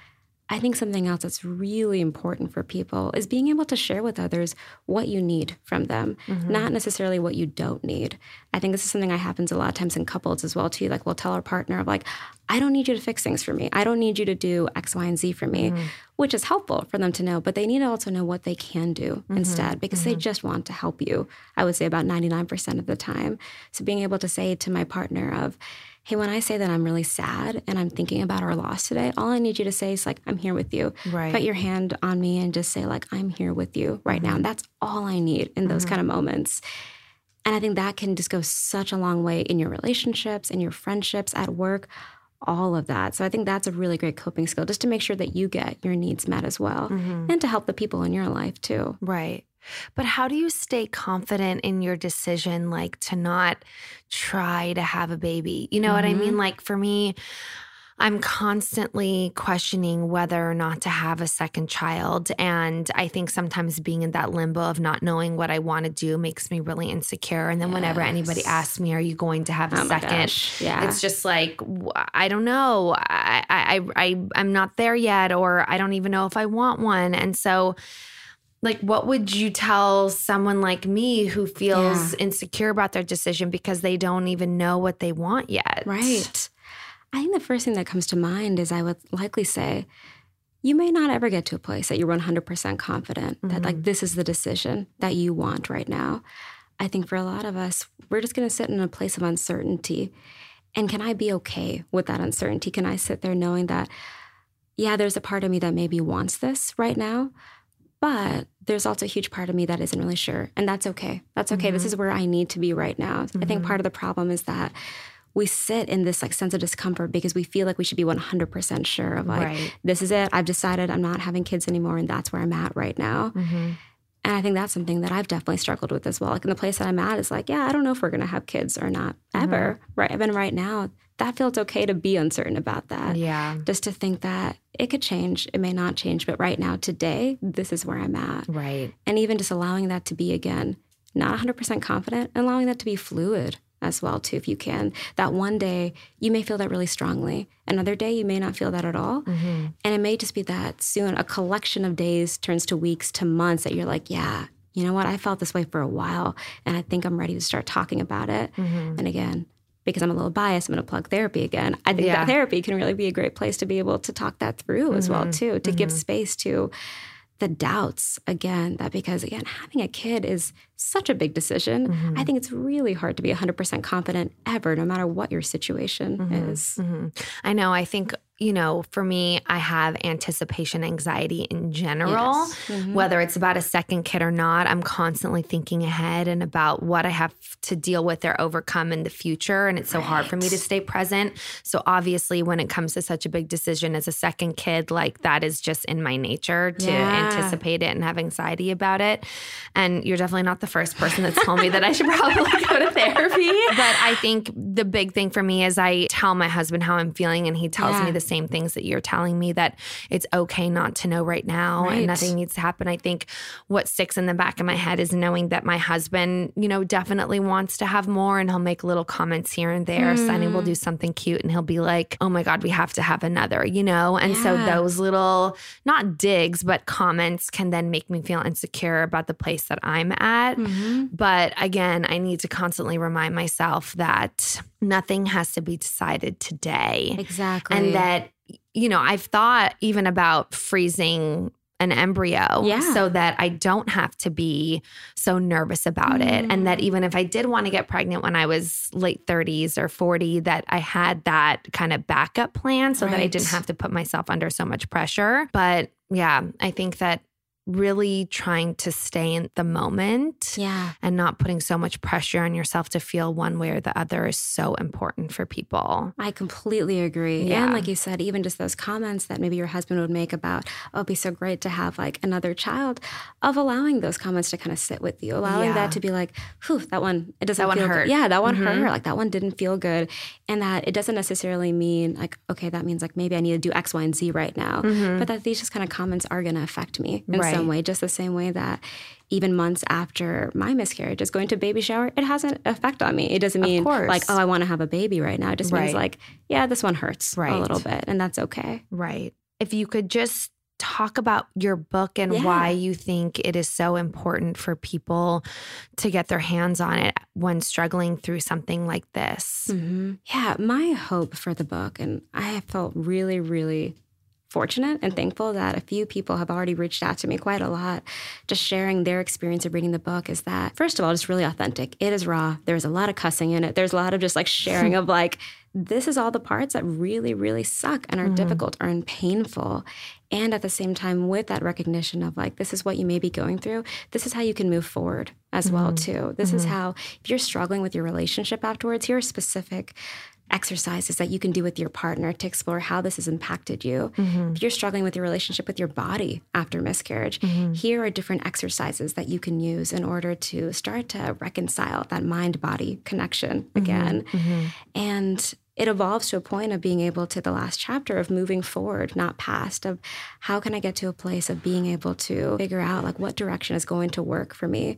I think something else that's really important for people is being able to share with others what you need from them, mm-hmm. not necessarily what you don't need. I think this is something that happens a lot of times in couples as well too. Like we'll tell our partner of like, I don't need you to fix things for me. I don't need you to do X, Y, and Z for me, mm-hmm. which is helpful for them to know. But they need to also know what they can do mm-hmm. instead because they mm-hmm. just want to help you. I would say about 99% of the time. So being able to say to my partner of, hey, when I say that I'm really sad and I'm thinking about our loss today, all I need you to say is like, I'm here with you. Right. Put your hand on me and just say like, I'm here with you right mm-hmm. now. And that's all I need in those mm-hmm. kind of moments. And I think that can just go such a long way in your relationships, in your friendships, at work, all of that. So I think that's a really great coping skill just to make sure that you get your needs met as well mm-hmm. and to help the people in your life too. Right. But how do you stay confident in your decision, like to not try to have a baby? You know mm-hmm. what I mean? Mm-hmm. Like for me, I'm constantly questioning whether or not to have a second child. And I think sometimes being in that limbo of not knowing what I want to do makes me really insecure. And then yes. whenever anybody asks me, Are you going to have a oh second? Yeah. It's just like, I don't know. I, I, I, I'm not there yet, or I don't even know if I want one. And so, like what would you tell someone like me who feels yeah. insecure about their decision because they don't even know what they want yet right i think the first thing that comes to mind is i would likely say you may not ever get to a place that you're 100% confident mm-hmm. that like mm-hmm. this is the decision that you want right now i think for a lot of us we're just going to sit in a place of uncertainty and can i be okay with that uncertainty can i sit there knowing that yeah there's a part of me that maybe wants this right now but there's also a huge part of me that isn't really sure. And that's okay. That's okay. Mm-hmm. This is where I need to be right now. Mm-hmm. I think mm-hmm. part of the problem is that we sit in this like sense of discomfort because we feel like we should be 100% sure of like right. this is it i've decided i'm not having kids anymore and that's where i'm at right now mm-hmm. and i think that's something that i've definitely struggled with as well like in the place that i'm at is like yeah i don't know if we're going to have kids or not ever mm-hmm. right even right now that feels okay to be uncertain about that. Yeah. Just to think that it could change, it may not change, but right now, today, this is where I'm at. Right. And even just allowing that to be again, not 100% confident, allowing that to be fluid as well too if you can that one day you may feel that really strongly another day you may not feel that at all Mm-hmm. and it may just be that soon a collection of days turns to weeks to months that you're like yeah you know what i felt this way for a while and i think i'm ready to start talking about it Mm-hmm. and again because i'm a little biased i'm going to plug therapy again i think Yeah. that therapy can really be a great place to be able to talk that through as well mm-hmm. too to give mm-hmm. space to the doubts again that because again having a kid is such a big decision i mm-hmm. think it's really hard to be 100% confident ever no matter what your situation is Mhm. I know. I think, you know, for me, I have anticipation anxiety in general, Yes. Mhm. whether it's about a second kid or not. I'm constantly thinking ahead and about what I have to deal with or overcome in the future. And it's so hard for me to stay present. So, obviously, when it comes to such a big decision as a second kid, like that is just in my nature to Yeah. anticipate it and have anxiety about it. And you're definitely not the first person that's told me that I should probably go to therapy. But I think the big thing for me is I tell my husband how I'm feeling, and he tells Yeah. me the same things that you're telling me that it's okay not to know right now Right. and nothing needs to happen. I think what sticks in the back of my head is knowing that my husband, you know, definitely wants to have more and he'll make little comments here and there. Sonny Mm. will do something cute and he'll be like, oh my God, we have to have another, you know? And so those little, not digs, but comments can then make me feel insecure about the place that I'm at. Mm-hmm. But again, I need to constantly remind myself that nothing has to be decided today. exactly And that, you know, I've thought even about freezing an embryo Yeah. so that I don't have to be so nervous about it. And that mm. even if I did want to get pregnant when I was late 30s or 40, that I had that kind of backup plan so that I didn't have to put myself under so much pressure. But yeah, I think that really trying to stay in the moment yeah and not putting so much pressure on yourself to feel one way or the other is so important for people. I completely agree. Yeah. And like you said, even just those comments that maybe your husband would make about, oh, it'd be so great to have like another child, of allowing those comments to kind of sit with you, allowing Yeah. that to be like, whew, that one, it doesn't That one feel good. hurt. Yeah, that one Mhm. hurt. Like that one didn't feel good. And that it doesn't necessarily mean like, okay, that means like maybe I need to do X, Y, and Z right now. But that these just kind of comments are going to affect me Mm-hmm. Right. Some way, just the same way that even months after my miscarriage is going to baby shower, it has an effect on me. It doesn't mean like, oh, I want to have a baby right now. It just Right. means like, yeah, this one hurts Right. a little bit, and that's okay. Right. If you could just talk about your book and Yeah. why you think it is so important for people to get their hands on it when struggling through something like this. Mm-hmm. Yeah, my hope for the book, and I felt really, really fortunate and thankful that a few people have already reached out to me quite a lot, just sharing their experience of reading the book. Is that, first of all, it's really authentic. It is raw. There's a lot of cussing in it. There's a lot of just like sharing of like, this is all the parts that really, really suck and are mm-hmm. difficult or painful. And at the same time, with that recognition of like, this is what you may be going through, this is how you can move forward as well, mm-hmm. too. This is mm-hmm. how, if you're struggling with your relationship afterwards, here are specific exercises that you can do with your partner to explore how this has impacted you. Mm-hmm. If you're struggling with your relationship with your body after miscarriage, mm-hmm. here are different exercises that you can use in order to start to reconcile that mind body connection mm-hmm. again. And it evolves to a point of being able to the last chapter of moving forward, not past, of how can I get to a place of being able to figure out like what direction is going to work for me.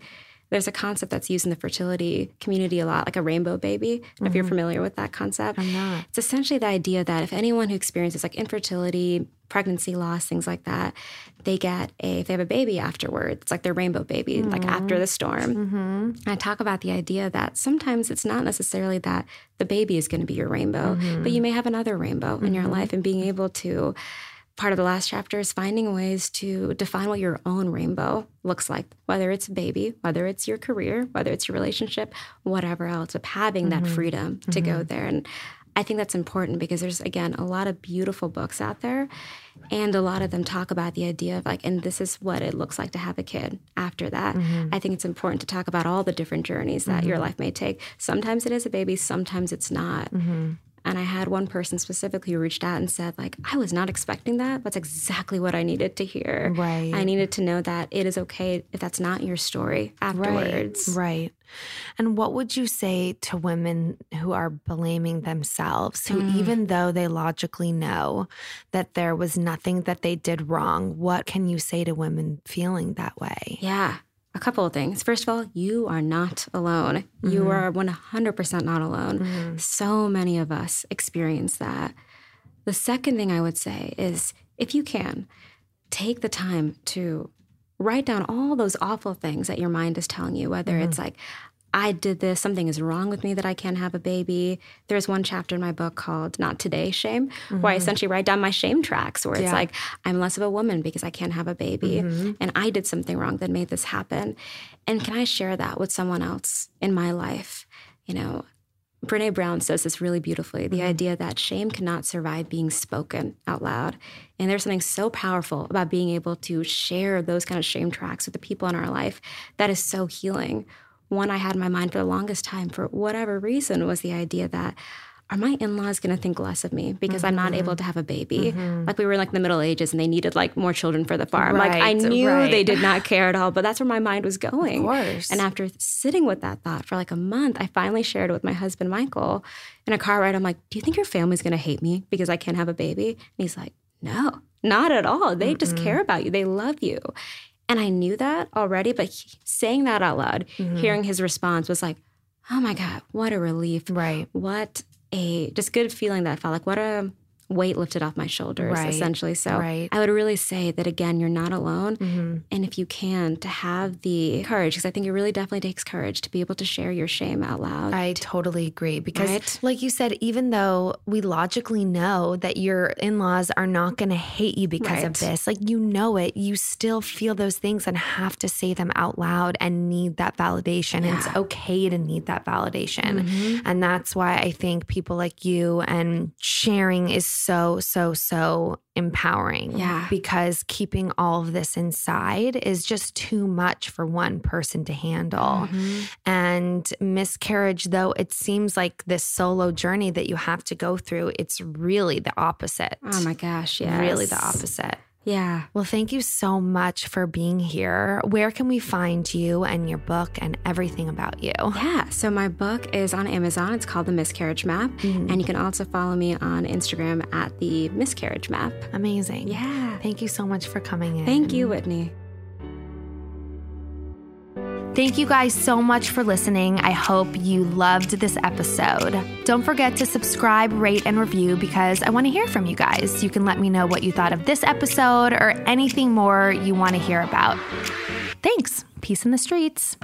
There's a concept that's used in the fertility community a lot, like a rainbow baby. If you're mm-hmm. familiar with that concept, I'm not. it's essentially the idea that if anyone who experiences like infertility, pregnancy loss, things like that, they get a, if they have a baby afterwards, it's like their rainbow baby, like mm-hmm. after the storm. Mm-hmm. I talk about the idea that sometimes it's not necessarily that the baby is going to be your rainbow, but you may have another rainbow in your life and being able to. Part of the last chapter is finding ways to define what your own rainbow looks like, whether it's a baby, whether it's your career, whether it's your relationship, whatever else, of having that mm-hmm. freedom to go mm-hmm. there. And I think that's important because there's, again, a lot of beautiful books out there. And a lot of them talk about the idea of like, and this is what it looks like to have a kid after that. Mm-hmm. I think it's important to talk about all the different journeys that your life may take. Sometimes it is a baby, sometimes it's not. And I had one person specifically who reached out and said, like, I was not expecting that. That's exactly what I needed to hear. Right. I needed to know that it is okay if that's not your story afterwards. Right. And what would you say to women who are blaming themselves, who, Mm. even though they logically know that there was nothing that they did wrong, what can you say to women feeling that way? Yeah. A couple of things. First of all, you are not alone. Mm-hmm. You are 100% not alone. Mm-hmm. So many of us experience that. The second thing I would say is if you can, take the time to write down all those awful things that your mind is telling you, whether mm-hmm. it's like, I did this, something is wrong with me that I can't have a baby. There's one chapter in my book called Not Today Shame, mm-hmm. where I mm-hmm. essentially write down my shame tracks, where it's yeah. like, I'm less of a woman because I can't have a baby. Mm-hmm. And I did something wrong that made this happen. And can I share that with someone else in my life? You know, Brene Brown says this really beautifully the mm-hmm. idea that shame cannot survive being spoken out loud. And there's something so powerful about being able to share those kind of shame tracks with the people in our life that is so healing. One I had in my mind for the longest time, for whatever reason, was the idea that are my in-laws going to think less of me because mm-hmm. I'm not able mm-hmm. to have a baby? Mm-hmm. Like we were in like the Middle Ages and they needed like more children for the farm. Right, like I knew right. they did not care at all, but that's where my mind was going. Of course. And after sitting with that thought for like a month, I finally shared it with my husband Michael in a car ride. I'm like, "Do you think your family's going to hate me because I can't have a baby?" And he's like, "No, not at all. They mm just care about you. They love you." And I knew that already, but he, saying that out loud, mm-hmm. hearing his response was like, oh my God, what a relief. Right. What a just good feeling that I felt like what a weight lifted off my shoulders right. essentially so right. i would really say that again you're not alone mm-hmm. and if you can to have the courage because i think it really definitely takes courage to be able to share your shame out loud i totally agree because right? like you said even though we logically know that your in-laws are not going to hate you because of this like you know it you still feel those things and have to say them out loud and need that validation yeah. and it's okay to need that validation mm-hmm. and that's why i think people like you and sharing is so, so, so empowering. Yeah. Because keeping all of this inside is just too much for one person to handle. Mm-hmm. And miscarriage, though it seems like this solo journey that you have to go through, it's really the opposite. Oh my gosh. Yeah. Really the opposite. Yeah. Well, thank you so much for being here. Where can we find you and your book and everything about you? Yeah. So, my book is on Amazon. It's called The Miscarriage Map. Mm-hmm. And you can also follow me on Instagram at The Miscarriage Map. Amazing. Yeah. Thank you so much for coming in. Thank you, Whitney. Thank you guys so much for listening. I hope you loved this episode. Don't forget to subscribe, rate, and review because I want to hear from you guys. You can let me know what you thought of this episode or anything more you want to hear about. Thanks. Peace in the streets.